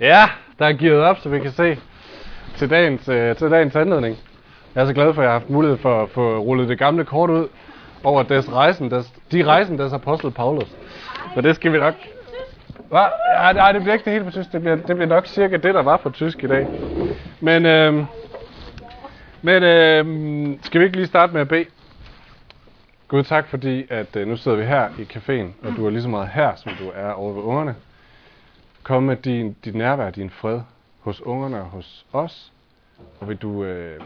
Ja, der er givet op, så vi kan se til dagens, øh, til dagens anledning. Jeg er så glad for, at jeg har haft mulighed for at få rullet det gamle kort ud over des rejsen, des, de rejsen, des apostel Paulus. Så det skal vi nok... Hva? Ja, nej, det bliver ikke det helt på tysk. Det bliver, det bliver nok cirka det, der var på tysk i dag. Men, øh, men øh, skal vi ikke lige starte med at bede? Gud, tak fordi, at øh, nu sidder vi her i caféen, og du er lige så meget her, som du er over ved ungerne. Kom med din, dit nærvær, din fred hos ungerne og hos os. Og vil du øh,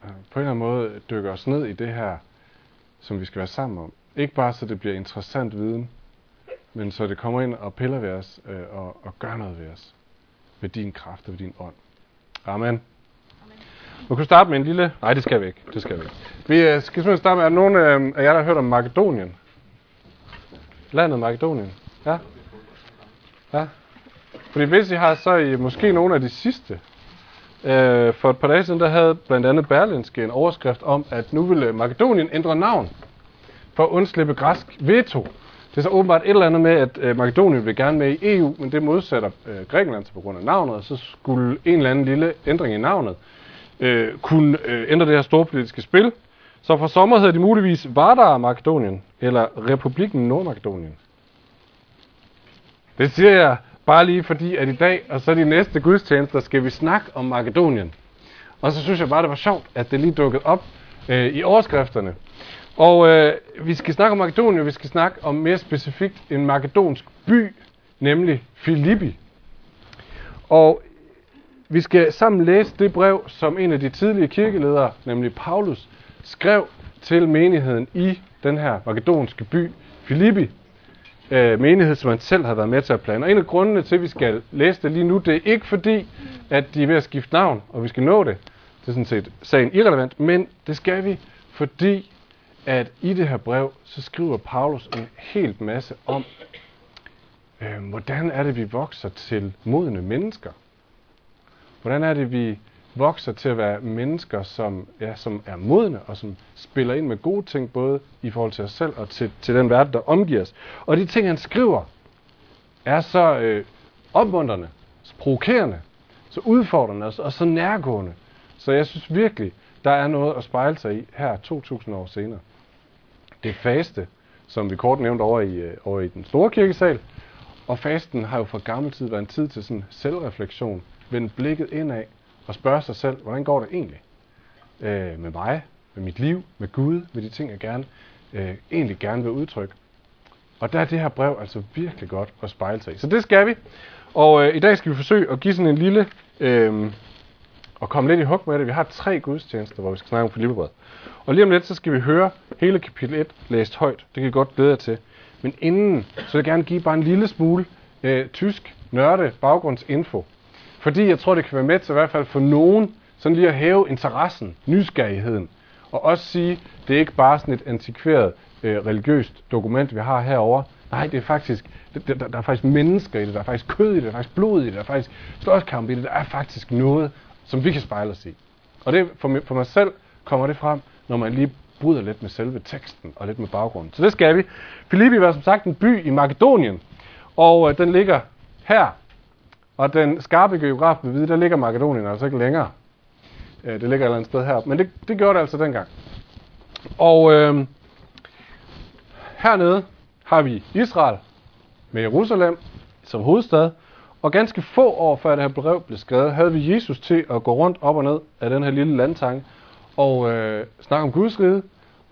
på en eller anden måde dykke os ned i det her, som vi skal være sammen om. Ikke bare så det bliver interessant viden, men så det kommer ind og piller ved os øh, og, og gør noget ved os. Ved din kraft og ved din ånd. Amen. Vi kunne starte med en lille... Nej, det skal vi ikke. Det skal vi ikke. Vi øh, skal simpelthen starte med, at nogen øh, af jer, der har hørt om Makedonien? Landet Makedonien. Ja? Ja. Fordi hvis I har, så er I måske nogle af de sidste. Øh, for et par dage siden, der havde blandt andet Berlinske en overskrift om, at nu ville Makedonien ændre navn for at undslippe græsk veto. Det er så åbenbart et eller andet med, at øh, Makedonien vil gerne med i EU, men det modsætter øh, Grækenland på grund af navnet, og så skulle en eller anden lille ændring i navnet øh, kunne øh, ændre det her store politiske spil. Så fra sommer hedder de muligvis Vardar Makedonien, eller Republikken Nordmakedonien. Det siger jeg bare lige fordi, at i dag, og så de næste gudstjenester, skal vi snakke om Makedonien. Og så synes jeg bare, det var sjovt, at det lige dukkede op øh, i overskrifterne. Og øh, vi skal snakke om Makedonien, vi skal snakke om mere specifikt en makedonsk by, nemlig Filippi. Og vi skal sammen læse det brev, som en af de tidlige kirkeledere, nemlig Paulus, skrev til menigheden i den her makedonske by, Filippi. Øh, menighed, som han selv har været med til at plane. Og en af grundene til, at vi skal læse det lige nu, det er ikke fordi, at de er ved at skifte navn, og vi skal nå det. Det er sådan set sagen irrelevant, men det skal vi, fordi at i det her brev, så skriver Paulus en helt masse om, øh, hvordan er det, vi vokser til modne mennesker. Hvordan er det, vi vokser til at være mennesker, som, ja, som er modne og som spiller ind med gode ting, både i forhold til os selv og til, til den verden, der omgiver os. Og de ting, han skriver, er så øh, opmuntrende, så provokerende, så udfordrende og, og så nærgående. Så jeg synes virkelig, der er noget at spejle sig i her 2000 år senere. Det faste, som vi kort nævnte over i, øh, over i den store kirkesal, og fasten har jo fra gammel tid været en tid til sådan selvreflektion, vende blikket indad og spørge sig selv, hvordan går det egentlig øh, med mig, med mit liv, med Gud, med de ting, jeg gerne, øh, egentlig gerne vil udtrykke. Og der er det her brev altså virkelig godt at spejle sig i. Så det skal vi. Og øh, i dag skal vi forsøge at give sådan en lille, øh, og komme lidt i hug med det. Vi har tre gudstjenester, hvor vi skal snakke om Filippebrevet. Og lige om lidt, så skal vi høre hele kapitel 1 læst højt. Det kan I godt glæde jer til. Men inden, så vil jeg gerne give bare en lille smule øh, tysk nørde baggrundsinfo fordi jeg tror, det kan være med til i hvert fald for nogen, sådan lige at hæve interessen, nysgerrigheden. Og også sige, det er ikke bare sådan et antikveret øh, religiøst dokument, vi har herover. Nej, det er faktisk, det, der, der er faktisk mennesker i det, der er faktisk kød i det, der er faktisk blod i det, der er faktisk slåskamp i det, der er faktisk noget, som vi kan spejle os i. Og det, for, mig, for mig selv kommer det frem, når man lige bryder lidt med selve teksten og lidt med baggrunden. Så det skal vi. Filippi var som sagt en by i Makedonien, og øh, den ligger her og den skarpe geograf vil vide, der ligger Makedonien altså ikke længere. Øh, det ligger et eller andet sted her. Men det, det gjorde det altså dengang. Og øh, hernede har vi Israel med Jerusalem som hovedstad. Og ganske få år før det her brev blev skrevet, havde vi Jesus til at gå rundt op og ned af den her lille landtange og øh, snakke om Guds rige,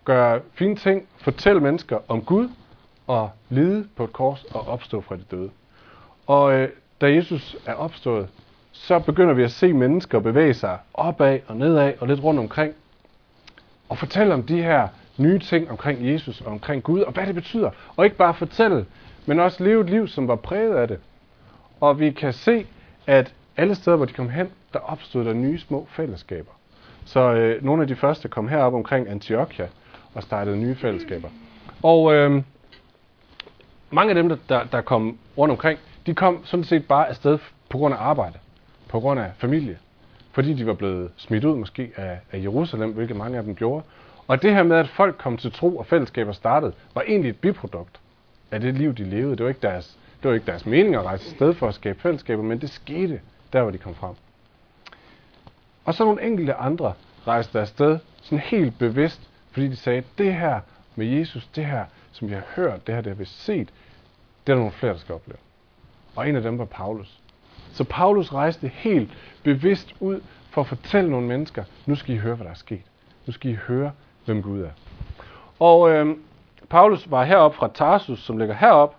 gøre fine ting, fortælle mennesker om Gud og lide på et kors og opstå fra de døde. Og øh, da Jesus er opstået, så begynder vi at se mennesker bevæge sig opad og nedad og lidt rundt omkring. Og fortælle om de her nye ting omkring Jesus og omkring Gud, og hvad det betyder. Og ikke bare fortælle, men også leve et liv, som var præget af det. Og vi kan se, at alle steder, hvor de kom hen, der opstod der nye små fællesskaber. Så øh, nogle af de første kom herop omkring Antiochia og startede nye fællesskaber. Og øh, mange af dem, der, der kom rundt omkring, de kom sådan set bare afsted på grund af arbejde, på grund af familie, fordi de var blevet smidt ud måske af, af Jerusalem, hvilket mange af dem gjorde. Og det her med, at folk kom til tro og fællesskaber startede, var egentlig et biprodukt af det liv, de levede. Det var ikke deres, det var ikke deres mening at rejse sted for at skabe fællesskaber, men det skete der, hvor de kom frem. Og så nogle enkelte andre rejste afsted, sådan helt bevidst, fordi de sagde, det her med Jesus, det her, som vi har hørt, det her, det har vi set, det er der nogle flere, der skal opleve. Og en af dem var Paulus. Så Paulus rejste helt bevidst ud for at fortælle nogle mennesker, nu skal I høre, hvad der er sket. Nu skal I høre, hvem Gud er. Og øh, Paulus var heroppe fra Tarsus, som ligger herop,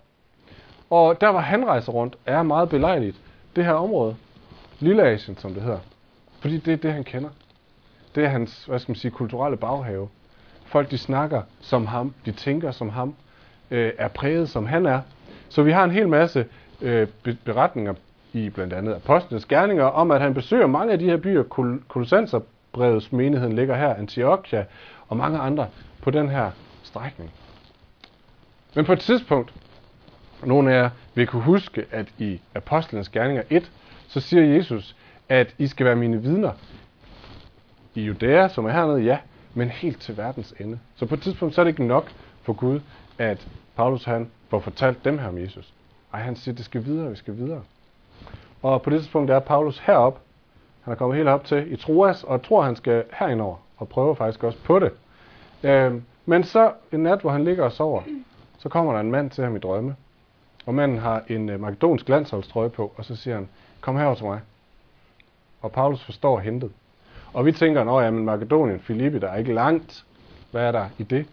og der var han rejser rundt, er meget belejligt, det her område. Lille Asien, som det hedder. Fordi det er det, han kender. Det er hans, hvad skal man sige, kulturelle baghave. Folk, de snakker som ham, de tænker som ham, øh, er præget som han er. Så vi har en hel masse øh, beretninger i blandt andet Apostlenes Gerninger om, at han besøger mange af de her byer. Kol- Kolossenserbrevets menigheden ligger her, Antiochia og mange andre på den her strækning. Men på et tidspunkt, nogle af jer vil kunne huske, at i Apostlenes Gerninger 1, så siger Jesus, at I skal være mine vidner i Judæa, som er hernede, ja, men helt til verdens ende. Så på et tidspunkt så er det ikke nok for Gud, at Paulus han får fortalt dem her om Jesus. Ej, han siger, det skal videre, vi skal videre. Og på det tidspunkt er Paulus herop. Han er kommet helt op til i Troas, og tror, han skal herindover, og prøver faktisk også på det. Øhm, men så en nat, hvor han ligger og sover, så kommer der en mand til ham i drømme. Og manden har en øh, makedonsk landsholdstrøje på, og så siger han, kom herover til mig. Og Paulus forstår hentet. Og vi tænker, at men Makedonien, Filippi, der er ikke langt. Hvad er der i det?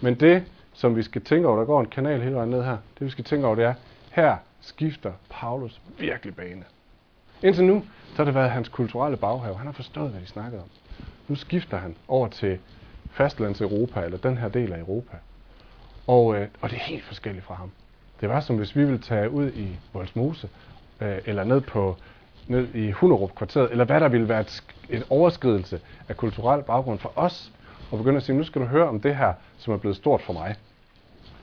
Men det, som vi skal tænke over, der går en kanal hele vejen ned her, det vi skal tænke over, det er, her skifter Paulus virkelig bane. Indtil nu, så har det været hans kulturelle baghave. Han har forstået, hvad de snakkede om. Nu skifter han over til fastlands Europa, eller den her del af Europa. Og, øh, og det er helt forskelligt fra ham. Det var som hvis vi ville tage ud i Voldsmose, øh, eller ned på ned i Hunderup kvarteret, eller hvad der ville være et, et overskridelse af kulturel baggrund for os, og begynde at sige, nu skal du høre om det her, som er blevet stort for mig.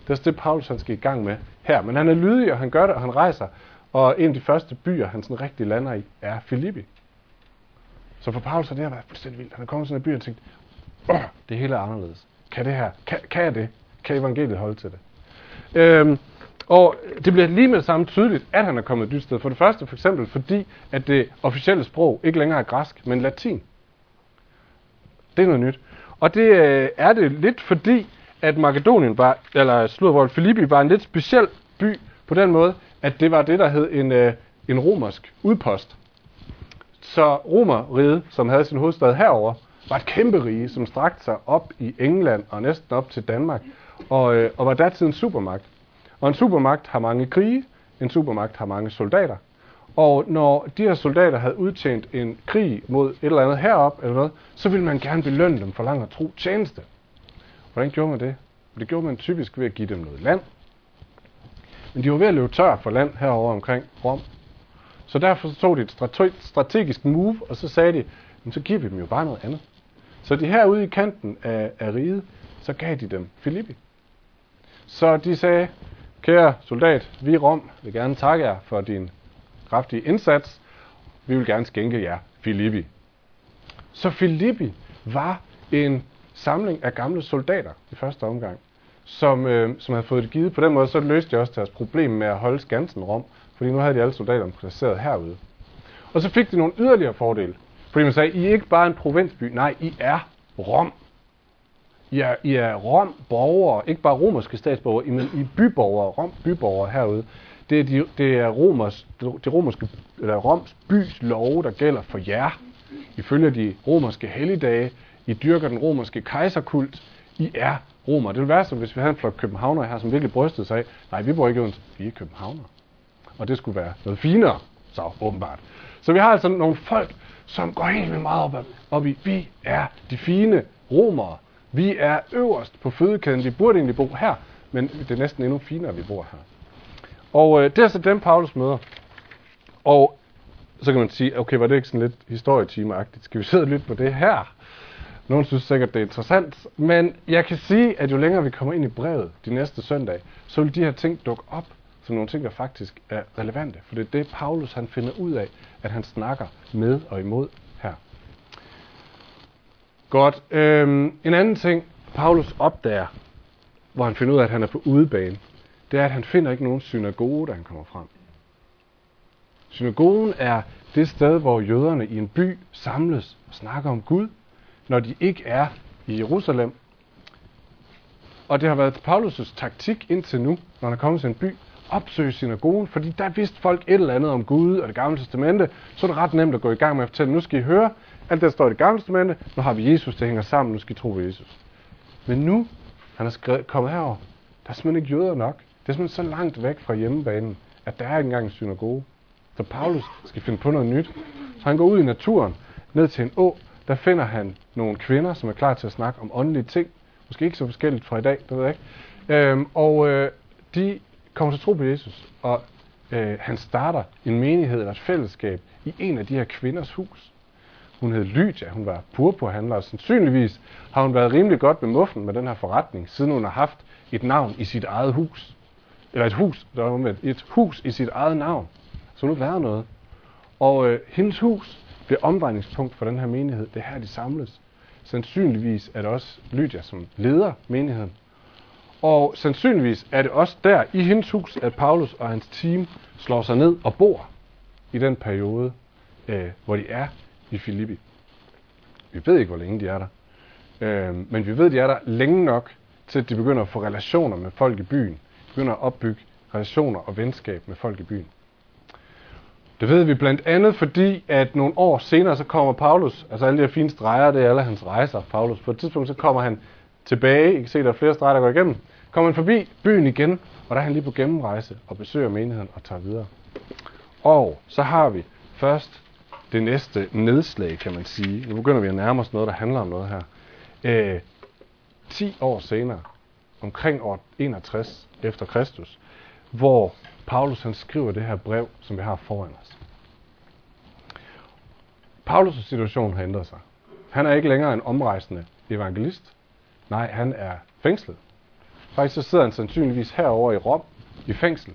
Det er det, Paulus han skal i gang med her. Men han er lydig, og han gør det, og han rejser. Og en af de første byer, han sådan rigtig lander i, er Filippi. Så for Paulus har det her været fuldstændig vildt. Han er kommet til en by og tænkt, Åh, det hele er anderledes. Kan det her? Kan, kan jeg det? Kan evangeliet holde til det? Øhm, og det bliver lige med det samme tydeligt, at han er kommet et nyt sted. For det første for eksempel, fordi at det officielle sprog ikke længere er græsk, men latin. Det er noget nyt. Og det øh, er det lidt fordi, at Makedonien var, eller Sludvold Filippi var en lidt speciel by på den måde, at det var det, der hed en, øh, en romersk udpost. Så Romerriget, som havde sin hovedstad herover, var et kæmpe rige, som strakte sig op i England og næsten op til Danmark, og, øh, og var datidens supermagt. Og en supermagt har mange krige, en supermagt har mange soldater. Og når de her soldater havde udtjent en krig mod et eller andet herop eller noget, så ville man gerne belønne dem for lang og tro tjeneste. Hvordan gjorde man det? Det gjorde man typisk ved at give dem noget land. Men de var ved at løbe tør for land herover omkring Rom. Så derfor tog de et strategisk move, og så sagde de, men så giver vi dem jo bare noget andet. Så de herude i kanten af, af riget, så gav de dem Filippi. Så de sagde, kære soldat, vi i Rom vil gerne takke jer for din kraftige indsats. Vi vil gerne skænke jer Filippi. Så Filippi var en samling af gamle soldater i første omgang, som, øh, som havde fået det givet. På den måde så løste de også deres problem med at holde skansen Rom, fordi nu havde de alle soldaterne placeret herude. Og så fik de nogle yderligere fordele. Fordi man sagde, I er ikke bare en provinsby, nej, I er Rom. I er, I er Rom-borgere, ikke bare romerske statsborgere, men I er byborgere, Rom-byborgere herude. Det er, de, det er romers, det romerske, eller Roms bys love, der gælder for jer. Ifølge de romerske helligdage, i dyrker den romerske kejserkult, I er romer. Det ville være som, hvis vi havde en flok københavner her, som virkelig brystede sig af, nej, vi bor ikke uden, vi er københavner. Og det skulle være noget finere, så åbenbart. Så vi har altså nogle folk, som går helt vildt meget op, op i, vi er de fine romere. Vi er øverst på fødekæden. Vi burde egentlig bo her, men det er næsten endnu finere, at vi bor her. Og øh, det er så dem, Paulus møder. Og så kan man sige, okay, var det ikke sådan lidt historietimeagtigt? Skal vi sidde og lytte på det her? Nogle synes sikkert, det er interessant. Men jeg kan sige, at jo længere vi kommer ind i brevet de næste søndag, så vil de her ting dukke op som nogle ting, der faktisk er relevante. For det er det, Paulus han finder ud af, at han snakker med og imod her. Godt. Øhm, en anden ting, Paulus opdager, hvor han finder ud af, at han er på udebane, det er, at han finder ikke nogen synagoge, da han kommer frem. Synagogen er det sted, hvor jøderne i en by samles og snakker om Gud, når de ikke er i Jerusalem. Og det har været Paulus' taktik indtil nu, når han er kommet til en by, opsøge synagogen, fordi der vidste folk et eller andet om Gud og det gamle testamente, så er det ret nemt at gå i gang med at fortælle, nu skal I høre, alt det, der står i det gamle testamente, nu har vi Jesus, det hænger sammen, nu skal I tro på Jesus. Men nu, han er skrevet, kommet herover, der er simpelthen ikke jøder nok. Det er simpelthen så langt væk fra hjemmebanen, at der er ikke engang en synagoge. Så Paulus skal finde på noget nyt. Så han går ud i naturen, ned til en å, der finder han nogle kvinder, som er klar til at snakke om åndelige ting. Måske ikke så forskelligt fra i dag, det ved jeg ikke. Øhm, og øh, de kommer til tro på Jesus, og øh, han starter en menighed eller et fællesskab i en af de her kvinders hus. Hun hed Lydia, hun var purpurhandler, og sandsynligvis har hun været rimelig godt med muffen med den her forretning, siden hun har haft et navn i sit eget hus. Eller et hus, der var et hus i sit eget navn. Så nu været noget. Og øh, hendes hus bliver omdrejningspunkt for den her menighed. Det er her, de samles. Sandsynligvis er det også Lydia, som leder menigheden. Og sandsynligvis er det også der i hendes hus, at Paulus og hans team slår sig ned og bor i den periode, øh, hvor de er i Filippi. Vi ved ikke, hvor længe de er der. Øh, men vi ved, de er der længe nok, til at de begynder at få relationer med folk i byen. De begynder at opbygge relationer og venskab med folk i byen. Det ved vi blandt andet, fordi at nogle år senere, så kommer Paulus, altså alle de her fine streger, det er alle hans rejser, Paulus. På et tidspunkt, så kommer han tilbage, I kan se, der er flere streger, der går igennem. Kommer han forbi byen igen, og der er han lige på gennemrejse og besøger menigheden og tager videre. Og så har vi først det næste nedslag, kan man sige. Nu begynder vi at nærme os noget, der handler om noget her. Øh, 10 år senere, omkring år 61 efter Kristus, hvor Paulus han skriver det her brev, som vi har foran os. Paulus' situation har ændret sig. Han er ikke længere en omrejsende evangelist. Nej, han er fængslet. Faktisk så sidder han sandsynligvis herover i Rom i fængsel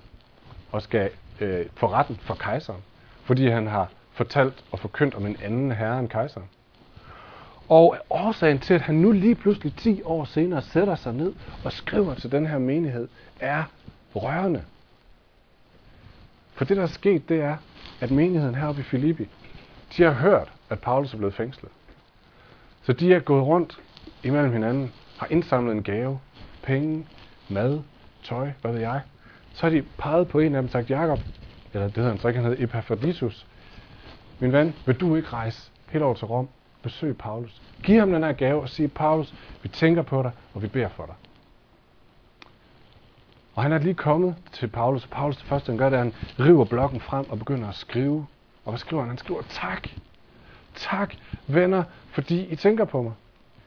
og skal øh, få retten for kejseren, fordi han har fortalt og forkyndt om en anden herre end kejseren. Og årsagen til, at han nu lige pludselig 10 år senere sætter sig ned og skriver til den her menighed, er rørende. For det, der er sket, det er, at menigheden heroppe i Filippi, de har hørt, at Paulus er blevet fængslet. Så de er gået rundt imellem hinanden, har indsamlet en gave, penge, mad, tøj, hvad ved jeg. Så har de peget på en af dem og sagt, Jakob, eller det hedder han så ikke, han hedder Epaphroditus. Min ven, vil du ikke rejse helt over til Rom, besøg Paulus. Giv ham den her gave og sige, Paulus, vi tænker på dig, og vi beder for dig. Og han er lige kommet til Paulus, og Paulus det første, han gør, det er, at han river blokken frem og begynder at skrive. Og hvad skriver han? Han skriver, tak. Tak, venner, fordi I tænker på mig.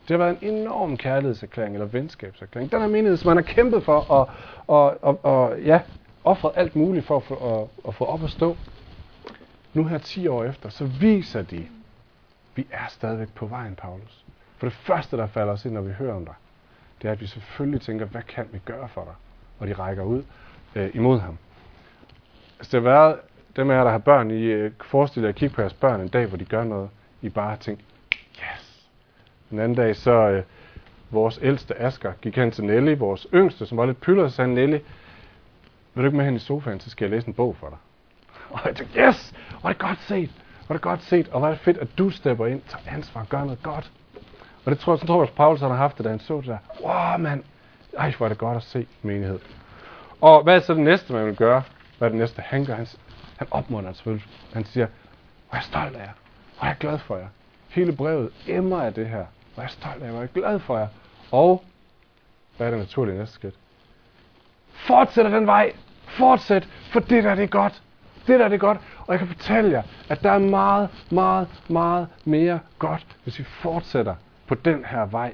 Det har været en enorm kærlighedserklæring eller venskabserklæring. Den her menighed, som han har kæmpet for og, og, og, og ja, offret alt muligt for at få, at, at få op at stå. Nu her 10 år efter, så viser de, vi er stadigvæk på vejen, Paulus. For det første, der falder os ind, når vi hører om dig, det er, at vi selvfølgelig tænker, hvad kan vi gøre for dig? Og de rækker ud øh, imod ham. Altså, det har været, dem af jer, der har børn, I øh, forestiller jer at kigge på jeres børn en dag, hvor de gør noget, I bare tænker, yes. En anden dag, så øh, vores ældste Asger gik hen til Nelly, vores yngste, som var lidt pyller, og sagde Nelly, vil du ikke med hen i sofaen, så skal jeg læse en bog for dig. Og jeg tænkte, yes, hvor er det godt set. Hvor er det godt set, og hvor er det fedt, at du stepper ind, tager ansvar, gør noget godt. Og det tror jeg, så tror jeg, at Paulus har haft det, da han så det der. Wow, mand. Ej, hvor er det godt at se menighed. Og hvad er så det næste, man vil gøre? Hvad er det næste? Han gør, han, han opmuntrer selvfølgelig. Han siger, hvor er jeg stolt af jer. Hvor er jeg glad for jer. Hele brevet emmer af det her. Hvor er jeg stolt af jer. Hvor er jeg glad for jer. Og hvad er det naturlige næste skridt? Fortsæt den vej. Fortsæt, for det der det er godt. Det der det er godt. Og jeg kan fortælle jer, at der er meget, meget, meget mere godt, hvis vi fortsætter på den her vej.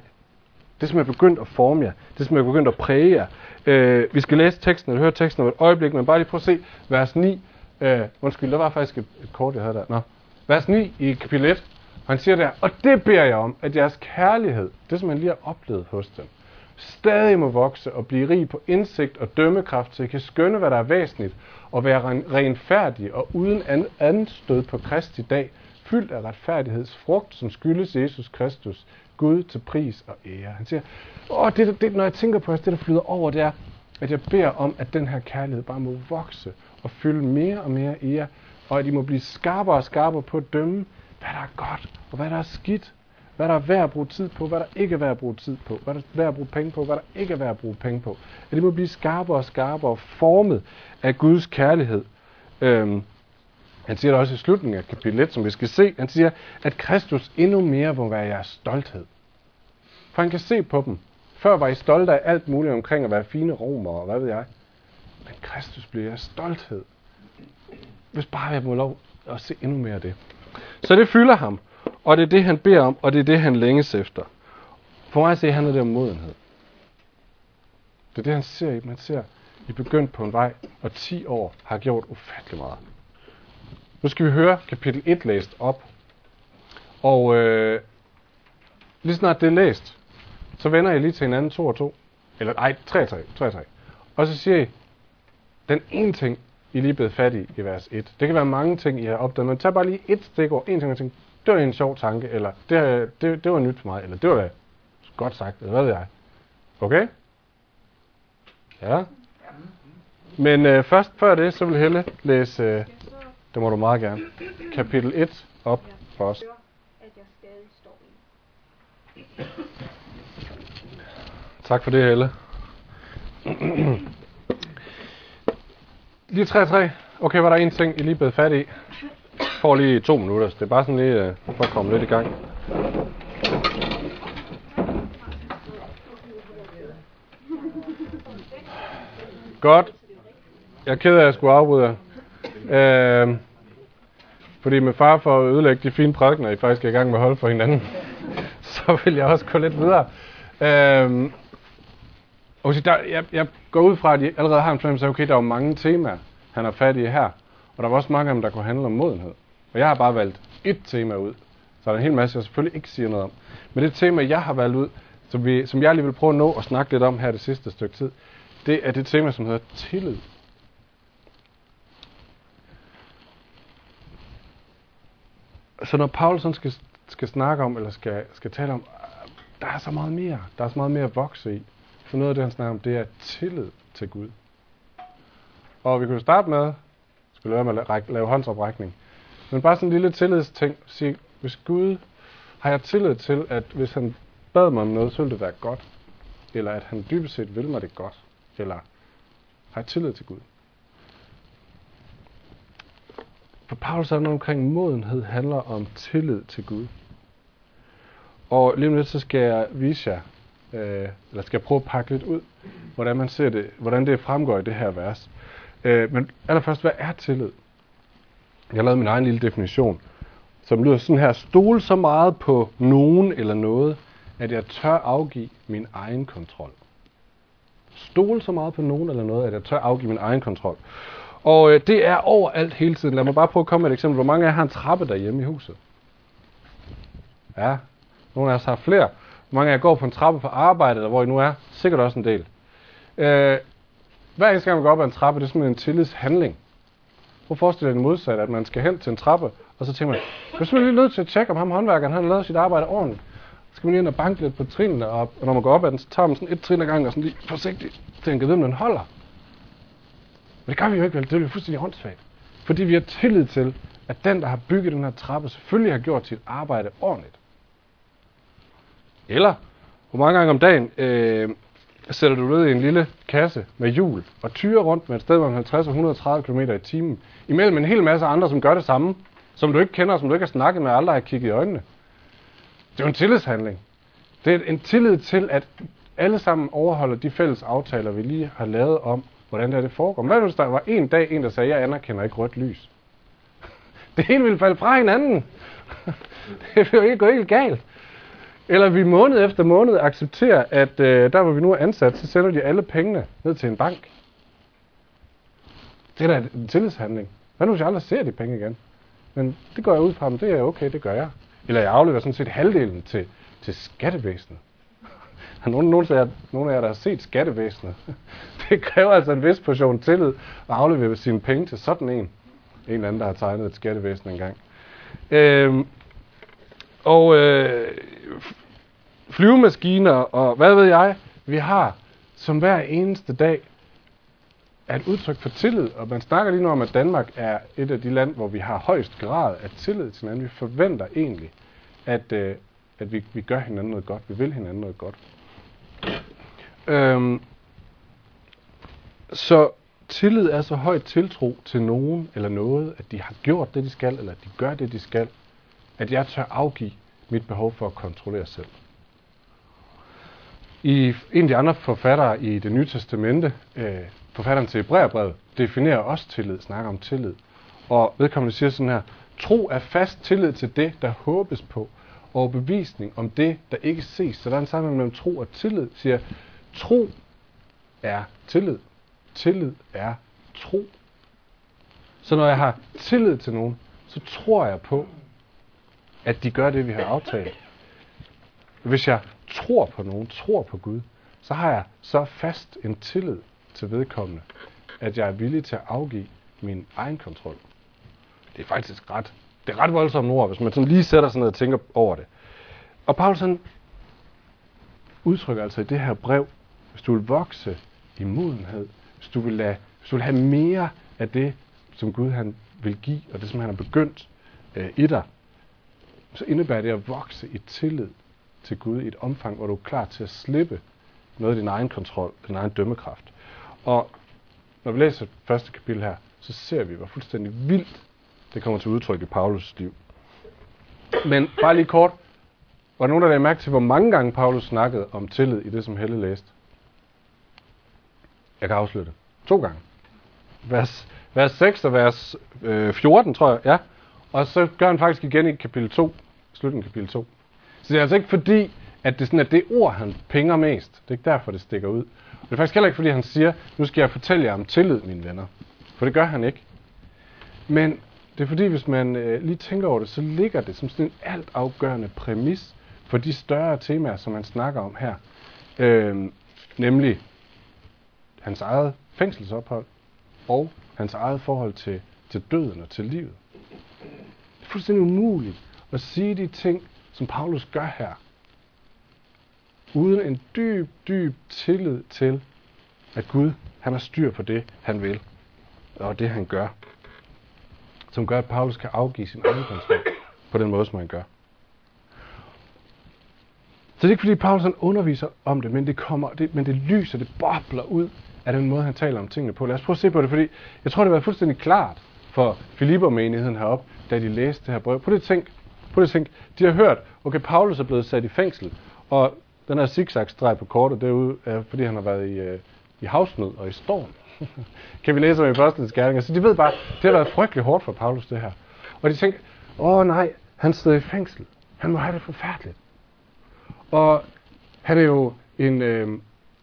Det som er begyndt at forme jer. Det som er begyndt at præge jer. Øh, vi skal læse teksten, eller høre teksten om et øjeblik, men bare lige prøv at se vers 9. Øh, undskyld, der var faktisk et, et kort, jeg havde der. Nå. Vers 9 i kapitel 1. Han siger der, og det beder jeg om, at jeres kærlighed, det som man lige har oplevet hos dem, stadig må vokse og blive rig på indsigt og dømmekraft, så I kan skønne, hvad der er væsentligt, og være renfærdige og uden anden stød på Kristi dag, fyldt af retfærdighedsfrugt, som skyldes Jesus Kristus, Gud til pris og ære. Han siger, Åh, det, det, når jeg tænker på det, der flyder over, det er, at jeg beder om, at den her kærlighed bare må vokse og fylde mere og mere i jer, og at I må blive skarpere og skarpere på at dømme, hvad der er godt, og hvad der er skidt, hvad der er værd at bruge tid på, hvad der ikke er værd at bruge tid på, hvad der er værd at bruge penge på, hvad der ikke er værd at bruge penge på. At I må blive skarpere og skarpere formet af Guds kærlighed. Øhm, han siger det også i slutningen af kapitel 1, som vi skal se. Han siger, at Kristus endnu mere må være jeres stolthed. For han kan se på dem. Før var I stolte af alt muligt omkring at være fine romer og hvad ved jeg. Men Kristus bliver jeres stolthed. Hvis bare jeg må lov at se endnu mere af det. Så det fylder ham. Og det er det, han beder om, og det er det, han længes efter. For mig at se, handler det om modenhed. Det er det, han ser i. Man ser, I begyndt på en vej, og 10 år har gjort ufattelig meget. Nu skal vi høre kapitel 1 læst op. Og øh, lige snart det er læst, så vender jeg lige til hinanden to og to. Eller nej, tre og tre, tre og tre. Og så siger I, den ene ting, I lige blevet fat i i vers 1. Det kan være mange ting, I har opdaget, men tag bare lige et stikord, en ting, og tænk, det var en sjov tanke, eller det, det, det var nyt for mig, eller det var godt sagt, eller hvad ved jeg. Okay? Ja. Men øh, først før det, så vil Helle læse, øh, det må du meget gerne, kapitel 1 op for os. at jeg stadig står i. Tak for det, Helle. Lige 3-3. Okay, var der en ting, I lige blev fat i? Får lige to minutter, så det er bare sådan lige uh, for at komme lidt i gang. Godt. Jeg er ked af, at jeg skulle afbryde jer. Uh, fordi med far for at ødelægge de fine prædikener, I faktisk er i gang med at holde for hinanden, så vil jeg også gå lidt videre. Øhm, og så der, jeg, jeg går ud fra, at I allerede har en fornemmelse af, okay, der er jo mange temaer, han har fat i her. Og der var også mange af dem, der kunne handle om modenhed. Og jeg har bare valgt et tema ud. Så er der en hel masse, jeg selvfølgelig ikke siger noget om. Men det tema, jeg har valgt ud, som, vi, som jeg lige vil prøve at nå at snakke lidt om her det sidste stykke tid, det er det tema, som hedder tillid. Så når Paulus sådan skal, skal snakke om, eller skal, skal tale om, der er så meget mere. Der er så meget mere at vokse i. Så noget af det, han snakker om, det er tillid til Gud. Og vi kunne starte med, skal lade med at lave håndsoprækning, men bare sådan en lille tillidsting. Sige, hvis Gud har jeg tillid til, at hvis han bad mig om noget, så ville det være godt. Eller at han dybest set vil mig det godt. Eller har jeg tillid til Gud. For Paulus er noget omkring modenhed handler om tillid til Gud. Og lige om lidt, så skal jeg vise jer, øh, eller skal jeg prøve at pakke lidt ud, hvordan man ser det, hvordan det fremgår i det her vers. Øh, men allerførst, hvad er tillid? Jeg har lavet min egen lille definition, som lyder sådan her. Stole så meget på nogen eller noget, at jeg tør afgive min egen kontrol. Stole så meget på nogen eller noget, at jeg tør afgive min egen kontrol. Og øh, det er overalt hele tiden. Lad mig bare prøve at komme med et eksempel. Hvor mange af jer har en trappe derhjemme i huset? Ja, nogle af os har flere. Hvor mange af jer går på en trappe på arbejde, eller hvor I nu er? Sikkert også en del. Øh, hver eneste gang man går op ad en trappe, det er sådan en tillidshandling. Prøv at forestille dig det modsatte, at man skal hen til en trappe, og så tænker man, jeg er simpelthen lige nødt til at tjekke, om ham håndværkeren han har lavet sit arbejde ordentligt. Så skal man lige ind og banke lidt på trinene, og når man går op ad den, så tager man sådan et trin ad gangen, og sådan lige forsigtigt, tænker, hvem om den holder. Men det gør vi jo ikke, vel? Det er jo fuldstændig håndsvagt. Fordi vi har tillid til, at den, der har bygget den her trappe, selvfølgelig har gjort sit arbejde ordentligt. Eller, hvor mange gange om dagen øh, sætter du ned i en lille kasse med hjul og tyrer rundt med et sted mellem 50 og 130 km i timen, imellem en hel masse andre, som gør det samme, som du ikke kender, som du ikke har snakket med, og aldrig har kigget i øjnene. Det er jo en tillidshandling. Det er en tillid til, at alle sammen overholder de fælles aftaler, vi lige har lavet om, hvordan det, er, det foregår. Hvad hvis der var en dag, en der sagde, jeg anerkender ikke rødt lys? Det hele ville falde fra hinanden. Det ville jo ikke gå helt galt. Eller vi måned efter måned accepterer, at øh, der hvor vi nu er ansat, så sender de alle pengene ned til en bank. Det er da en tillidshandling. Hvad nu hvis jeg aldrig ser de penge igen? Men det går jeg ud fra, men det er okay, det gør jeg. Eller jeg afleverer sådan set halvdelen til, til skattevæsenet. Har nogen, nogen, af jer, nogen af jer, der har set skattevæsenet? Det kræver altså en vis portion tillid at aflevere sine penge til sådan en. En eller anden, der har tegnet et skattevæsen engang. Øhm, og øh, flyvemaskiner og hvad ved jeg, vi har som hver eneste dag er et udtryk for tillid, og man snakker lige nu om, at Danmark er et af de lande, hvor vi har højst grad af tillid til hinanden. Vi forventer egentlig, at, øh, at vi, vi gør hinanden noget godt. Vi vil hinanden noget godt. Øhm, så tillid er så højt tiltro til nogen eller noget, at de har gjort det, de skal, eller at de gør det, de skal, at jeg tør afgive mit behov for at kontrollere selv. I en af de andre forfattere i det nye testamente, øh, forfatteren til Hebræerbrevet, definerer også tillid, snakker om tillid. Og vedkommende siger sådan her, tro er fast tillid til det, der håbes på, og bevisning om det, der ikke ses. Så der er en sammenhæng mellem tro og tillid, siger, tro er tillid. Tillid er tro. Så når jeg har tillid til nogen, så tror jeg på, at de gør det, vi har aftalt. Hvis jeg tror på nogen, tror på Gud, så har jeg så fast en tillid til vedkommende, at jeg er villig til at afgive min egen kontrol. Det er faktisk ret, det er ret voldsomt ord, hvis man sådan lige sætter sig ned og tænker over det. Og Paulus han udtrykker altså i det her brev, hvis du vil vokse i modenhed, hvis du vil, lade, hvis du vil have mere af det, som Gud han vil give, og det som han har begyndt øh, i dig, så indebærer det at vokse i tillid til Gud i et omfang, hvor du er klar til at slippe noget af din egen kontrol, din egen dømmekraft. Og når vi læser første kapitel her, så ser vi, hvor fuldstændig vildt det kommer til udtryk i Paulus liv. Men bare lige kort, var der nogen, der lagde mærke til, hvor mange gange Paulus snakkede om tillid i det, som Helle læste? Jeg kan afsløre det. To gange. Vers, vers 6 og vers øh, 14, tror jeg. Ja. Og så gør han faktisk igen i kapitel 2, slutningen af kapitel 2. Så det er altså ikke fordi, at det sådan er det ord, han pinger mest. Det er ikke derfor, det stikker ud. Og det er faktisk heller ikke, fordi han siger, nu skal jeg fortælle jer om tillid, mine venner. For det gør han ikke. Men det er fordi, hvis man øh, lige tænker over det, så ligger det som sådan en alt afgørende præmis for de større temaer, som man snakker om her. Øh, nemlig hans eget fængselsophold og hans eget forhold til, til døden og til livet. Det er fuldstændig umuligt at sige de ting, som Paulus gør her, uden en dyb, dyb tillid til, at Gud han har styr på det, han vil, og det, han gør. Som gør, at Paulus kan afgive sin egen kontrol på den måde, som han gør. Så det er ikke fordi Paulus han underviser om det, men det kommer, det, men det lyser, det bobler ud af den måde, han taler om tingene på. Lad os prøve at se på det, fordi jeg tror, det var fuldstændig klart for Filippermenigheden heroppe, da de læste det her brev. Prøv det tænk, prøv det tænk. De har hørt, okay, Paulus er blevet sat i fængsel, og den her zigzag-streg på kortet derude, er, fordi han har været i, øh, i havsnød og i storm. kan vi læse om i Apostlenes Gerninger. Så de ved bare, det har været frygtelig hårdt for Paulus, det her. Og de tænker, åh nej, han sidder i fængsel. Han må have det forfærdeligt. Og han er jo en, øh,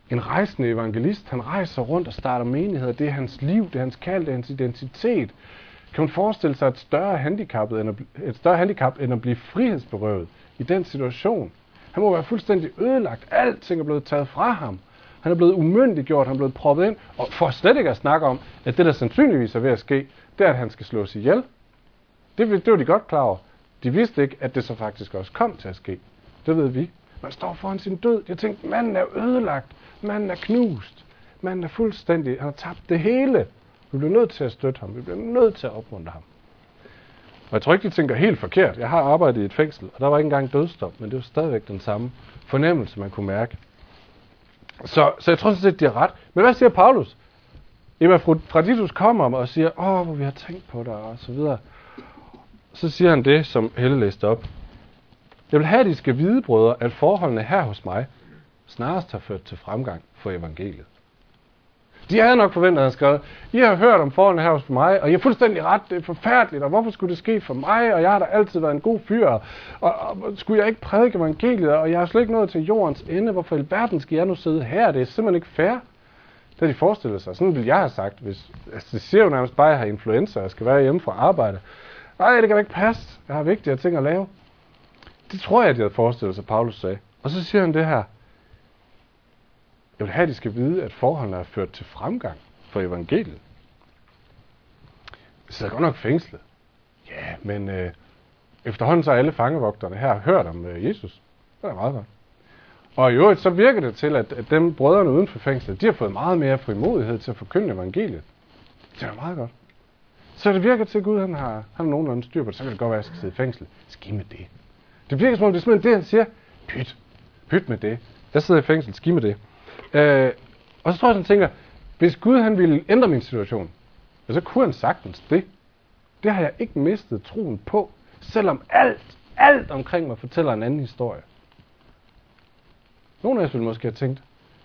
en rejsende evangelist. Han rejser rundt og starter menigheder. Det er hans liv, det er hans kald, det er hans identitet. Kan man forestille sig et større handicap end at, et større handicap end at blive frihedsberøvet i den situation? Han må være fuldstændig ødelagt. Alting er blevet taget fra ham. Han er blevet umyndiggjort, han er blevet proppet ind. Og for slet ikke at snakke om, at det der sandsynligvis er ved at ske, det er, at han skal slås ihjel. Det, det var de godt klar over. De vidste ikke, at det så faktisk også kom til at ske. Det ved vi. Man står foran sin død. Jeg tænkte, manden er ødelagt. Manden er knust. Manden er fuldstændig, han har tabt det hele. Vi bliver nødt til at støtte ham. Vi bliver nødt til at opmuntre ham. Og jeg tror ikke, de tænker helt forkert. Jeg har arbejdet i et fængsel, og der var ikke engang dødstop, men det var stadigvæk den samme fornemmelse, man kunne mærke. Så, så jeg tror sådan set, de har ret. Men hvad siger Paulus? Jamen, Fraditus kommer og siger, åh, hvor vi har tænkt på dig, og så videre. Så siger han det, som Helle læste op. Jeg vil have, at I skal vide, brødre, at forholdene her hos mig snarest har ført til fremgang for evangeliet. De havde nok forventet, at han skrev, I har hørt om forholdene her hos mig, og I har fuldstændig ret, det er forfærdeligt, og hvorfor skulle det ske for mig, og jeg har da altid været en god fyr, og, og skulle jeg ikke prædike evangeliet, og jeg har slet ikke nået til jordens ende, hvorfor i verden skal jeg nu sidde her, det er simpelthen ikke fair. Det har de forestillet sig. Sådan ville jeg have sagt, hvis, altså det siger jo nærmest bare, at jeg har influenza, og jeg skal være hjemme fra arbejde. Nej, det kan da ikke passe. Jeg har vigtigere ting at lave. Det tror jeg, de havde forestillet sig, Paulus sagde. Og så siger han det her. Jeg vil have, at de skal vide, at forholdene er ført til fremgang for evangeliet. Det sidder godt nok fængslet. Ja, men øh, efterhånden så har alle fangevogterne her hørt om øh, Jesus. Det er meget godt. Og i øvrigt så virker det til, at, at dem brødrene uden for fængslet, de har fået meget mere frimodighed til at forkynde evangeliet. Det er meget godt. Så det virker til, at Gud han har, han har nogenlunde styr på det. Så kan det godt være, at jeg skal sidde i fængsel. Skim med det. Det virker som om, det er simpelthen det, han siger. Pyt. Pyt med det. Jeg sidder i fængsel. Skim med det. Øh, og så tror jeg, han tænker, hvis Gud han ville ændre min situation, så kunne han sagtens det. Det har jeg ikke mistet troen på, selvom alt, alt omkring mig fortæller en anden historie. Nogle af os ville måske have tænkt,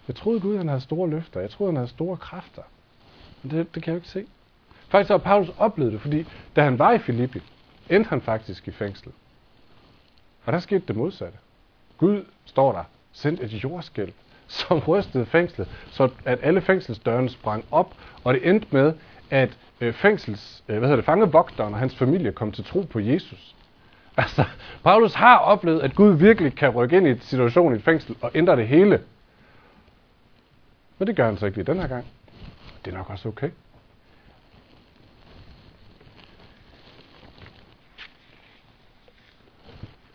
jeg troede Gud, han havde store løfter. Jeg troede, han havde store kræfter. Men det, det kan jeg jo ikke se. Faktisk har Paulus oplevet det, fordi da han var i Filippi, endte han faktisk i fængsel. Og der skete det modsatte. Gud, står der, sendte et jordskælv, som rystede fængslet, så at alle fængselsdørene sprang op, og det endte med, at øh, fængsels, øh, hvad hedder det, fangevogteren og hans familie kom til tro på Jesus. Altså, Paulus har oplevet, at Gud virkelig kan rykke ind i en situation i et fængsel og ændre det hele. Men det gør han så ikke lige den her gang. Det er nok også okay.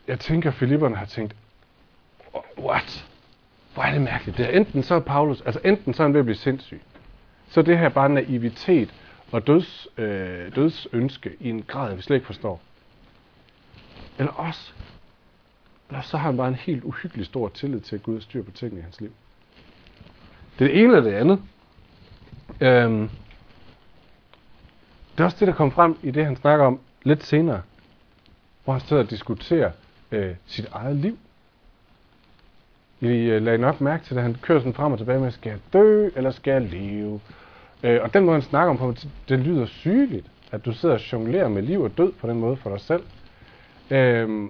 Jeg tænker, at Filipperne har tænkt, what? Hvor er det mærkeligt. Det er enten så er Paulus, altså enten så er han ved at blive sindssyg. Så det her bare naivitet og døds, øh, dødsønske i en grad, vi slet ikke forstår. Eller også, eller så har han bare en helt uhyggelig stor tillid til, at Gud har styr på tingene i hans liv. Det er det ene eller det andet. Øhm, det er også det, der kom frem i det, han snakker om lidt senere, hvor han sidder og diskuterer øh, sit eget liv. I øh, lagde nok mærke til, at han kører sådan frem og tilbage med, skal jeg dø, eller skal jeg leve? Øh, og den måde, han snakker om, på, det lyder sygeligt, at du sidder og jonglerer med liv og død på den måde for dig selv. Øh,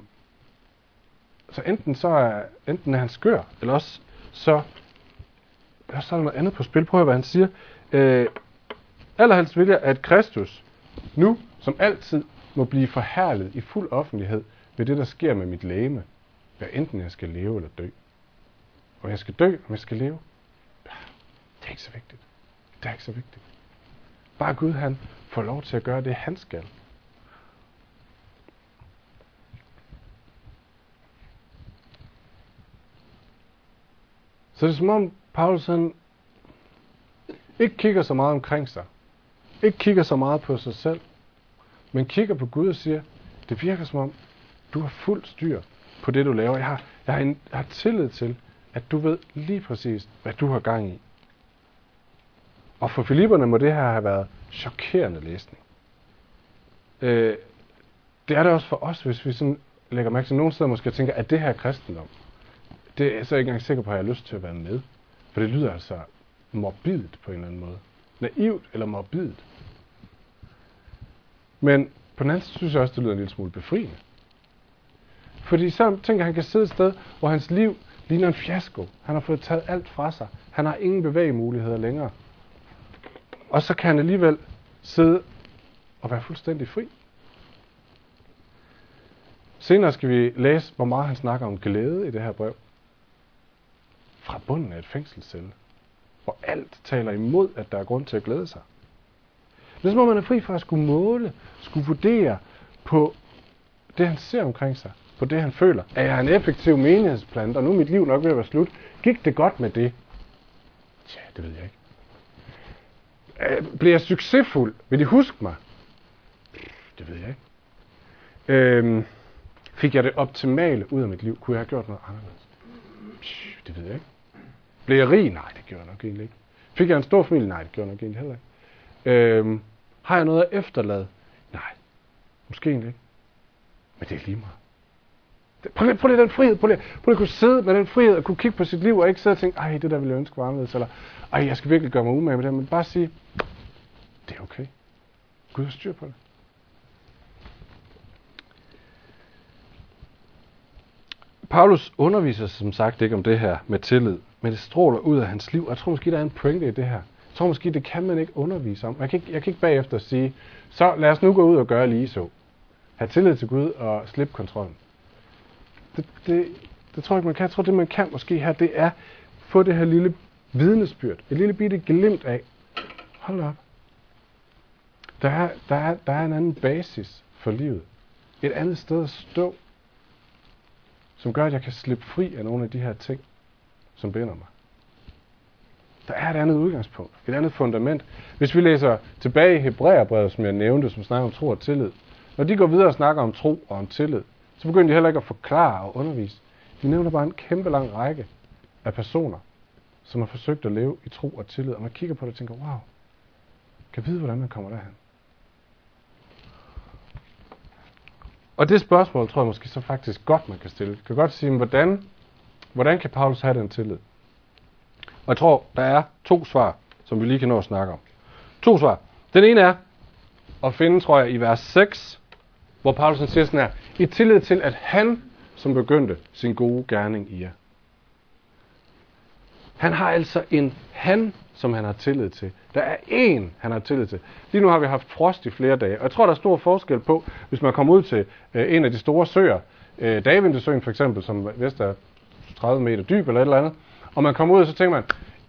så enten så er, enten er han skør, eller også så, eller så er der noget andet på spil. Prøv at høre, hvad han siger. Øh, allerhelst vil jeg, at Kristus nu, som altid, må blive forhærlet i fuld offentlighed ved det, der sker med mit læme, hvad enten jeg skal leve eller dø. Om jeg skal dø, om jeg skal leve, det er ikke så vigtigt. Det er ikke så vigtigt. Bare Gud, han får lov til at gøre det, han skal. Så det er som om Paulus han ikke kigger så meget omkring sig. Ikke kigger så meget på sig selv. Men kigger på Gud og siger, det virker som om, du har fuld styr på det, du laver. Jeg har, jeg har, en, jeg har tillid til, at du ved lige præcis, hvad du har gang i. Og for Filipperne må det her have været chokerende læsning. Øh, det er det også for os, hvis vi sådan lægger mærke til nogle steder måske tænker, at det her er kristendom. Det er jeg så ikke engang sikker på, at jeg har lyst til at være med. For det lyder altså morbidt på en eller anden måde. Naivt eller morbidt. Men på den anden side synes jeg også, det lyder en lille smule befriende. Fordi så tænker han kan sidde et sted, hvor hans liv ligner en fiasko. Han har fået taget alt fra sig. Han har ingen bevægemuligheder længere. Og så kan han alligevel sidde og være fuldstændig fri. Senere skal vi læse, hvor meget han snakker om glæde i det her brev. Fra bunden af et fængselscelle. Hvor alt taler imod, at der er grund til at glæde sig. Det er som om man er fri fra at skulle måle, skulle vurdere på det, han ser omkring sig, på det, han føler. Er jeg en effektiv menighedsplant, og nu er mit liv nok ved at være slut? Gik det godt med det? Tja, det ved jeg ikke. Øh, Bliver jeg succesfuld? Vil de huske mig? Det ved jeg ikke. Øhm, fik jeg det optimale ud af mit liv? Kunne jeg have gjort noget anderledes? Det ved jeg ikke. Blev jeg rig? Nej, det gjorde jeg nok egentlig ikke. Fik jeg en stor familie? Nej, det gjorde jeg nok egentlig heller ikke. Øhm, har jeg noget at efterlade? Nej, måske egentlig ikke. Men det er lige meget. Prøv lige, prøv lige den frihed. Prøv lige, prøv lige at kunne sidde med den frihed og kunne kigge på sit liv og ikke sidde og tænke, ej, det der ville jeg ønske var anderledes. Eller, ej, jeg skal virkelig gøre mig umage med det. Men bare sige, det er okay. Gud har styr på det. Paulus underviser som sagt ikke om det her med tillid, men det stråler ud af hans liv. Jeg tror måske, der er en pointe i det her. Jeg tror måske, det kan man ikke undervise om. Jeg kan ikke, jeg kan ikke bagefter sige, så lad os nu gå ud og gøre lige så. Ha' tillid til Gud og slip kontrollen. Det, det, det tror jeg ikke, man kan. Jeg tror, det man kan måske her, det er få det her lille vidnesbyrd. Et lille bitte glimt af. Hold op. Der er, der, er, der er en anden basis for livet. Et andet sted at stå, som gør, at jeg kan slippe fri af nogle af de her ting. som binder mig. Der er et andet udgangspunkt, et andet fundament. Hvis vi læser tilbage i Hebræerbrevet, som jeg nævnte, som snakker om tro og tillid. Når de går videre og snakker om tro og om tillid, så begynder de heller ikke at forklare og undervise. De nævner bare en kæmpe lang række af personer, som har forsøgt at leve i tro og tillid. Og man kigger på det og tænker, wow, kan vide, hvordan man kommer derhen. Og det spørgsmål tror jeg måske så faktisk godt, man kan stille. Jeg kan godt sige, hvordan, hvordan kan Paulus have den tillid? Og jeg tror, der er to svar, som vi lige kan nå at snakke om. To svar. Den ene er at finde, tror jeg, i vers 6, hvor Paulus siger sådan her, i tillid til, at han, som begyndte sin gode gerning i jer. Han har altså en han, som han har tillid til. Der er en, han har tillid til. Lige nu har vi haft frost i flere dage, og jeg tror, der er stor forskel på, hvis man kommer ud til øh, en af de store søer, øh, Davindesøen for eksempel, som vist er 30 meter dyb eller et eller andet, og man kommer ud, og så tænker man,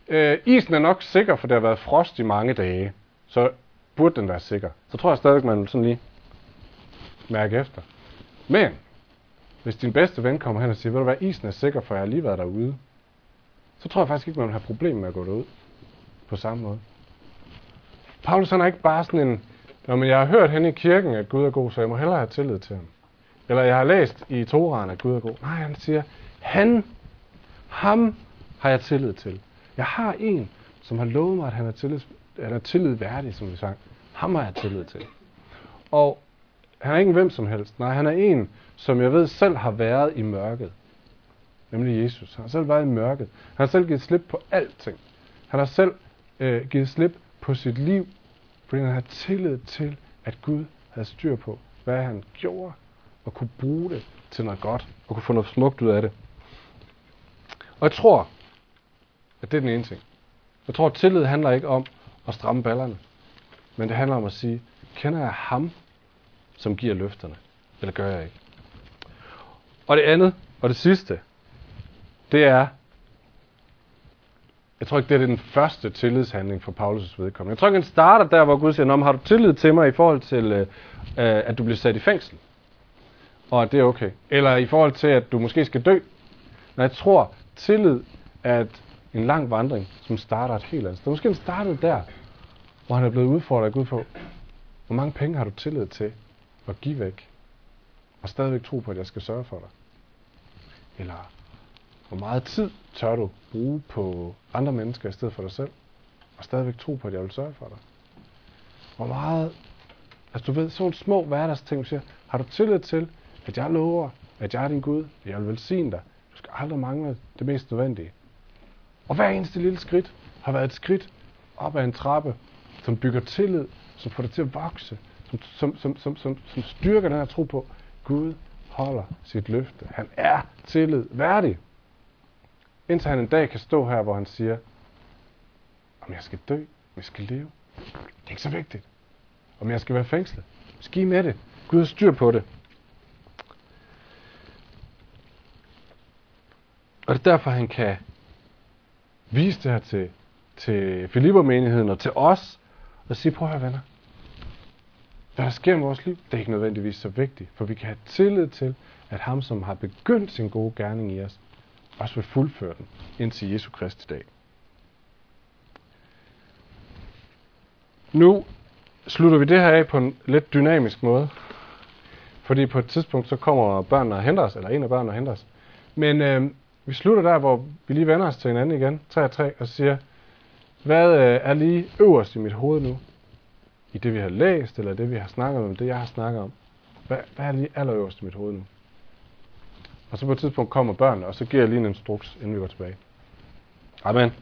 øh, isen er nok sikker, for der har været frost i mange dage, så burde den være sikker. Så tror jeg stadig, man sådan lige mærke efter. Men, hvis din bedste ven kommer hen og siger, ved du hvad, isen er sikker, for jeg har lige været derude, så tror jeg faktisk ikke, man vil have problemer med at gå derud på samme måde. Paulus han er ikke bare sådan en, når men jeg har hørt hen i kirken, at Gud er god, så jeg må hellere have tillid til ham. Eller jeg har læst i Toraen, at Gud er god. Nej, han siger, han, ham har jeg tillid til. Jeg har en, som har lovet mig, at han er, tillid, han er tillid værdig, som vi sang. Ham har jeg tillid til. Og han er ikke en hvem som helst. Nej, han er en, som jeg ved selv har været i mørket. Nemlig Jesus. Han har selv været i mørket. Han har selv givet slip på alting. Han har selv øh, givet slip på sit liv, fordi han har tillid til, at Gud havde styr på, hvad han gjorde, og kunne bruge det til noget godt, og kunne få noget smukt ud af det. Og jeg tror, at det er den ene ting. Jeg tror, at tillid handler ikke om at stramme ballerne, men det handler om at sige, kender jeg ham, som giver løfterne, eller gør jeg ikke? Og det andet, og det sidste, det er, jeg tror ikke, det er den første tillidshandling for Paulus' vedkommende. Jeg tror ikke, den starter der, hvor Gud siger, har du tillid til mig i forhold til, øh, øh, at du bliver sat i fængsel? Og at det er okay. Eller i forhold til, at du måske skal dø. Men jeg tror, tillid er et, en lang vandring, som starter et helt andet sted. Måske den startede der, hvor han er blevet udfordret af Gud på, hvor mange penge har du tillid til at give væk? Og stadigvæk tro på, at jeg skal sørge for dig. Eller hvor meget tid tør du bruge på andre mennesker i stedet for dig selv? Og stadigvæk tro på, at jeg vil sørge for dig. Hvor meget, altså du ved, sådan små hverdagsting, du siger, har du tillid til, at jeg lover, at jeg er din Gud, at jeg vil velsigne dig. Du skal aldrig mangle det mest nødvendige. Og hver eneste lille skridt har været et skridt op ad en trappe, som bygger tillid, som får dig til at vokse, som, som, som, som, som, som styrker den her tro på, Gud holder sit løfte. Han er tillid værdig. Indtil han en dag kan stå her, hvor han siger, om jeg skal dø, om jeg skal leve, det er ikke så vigtigt. Om jeg skal være fængslet, ski med det. Gud har styr på det. Og det er derfor, han kan vise det her til, til Filippermenigheden og til os, og sige, prøv at høre venner, hvad der sker i vores liv, det er ikke nødvendigvis så vigtigt, for vi kan have tillid til, at ham, som har begyndt sin gode gerning i os, også vil fuldføre den indtil Jesu Kristi dag. Nu slutter vi det her af på en lidt dynamisk måde. Fordi på et tidspunkt, så kommer børnene og henter os, eller en af børnene og henter os. Men øh, vi slutter der, hvor vi lige vender os til hinanden igen, 3 og 3, og siger, hvad øh, er lige øverst i mit hoved nu? I det, vi har læst, eller det, vi har snakket om, det, jeg har snakket om. Hvad, hvad er lige allerøverst i mit hoved nu? Og så på et tidspunkt kommer børnene, og så giver jeg lige en instruks, inden vi går tilbage. Amen.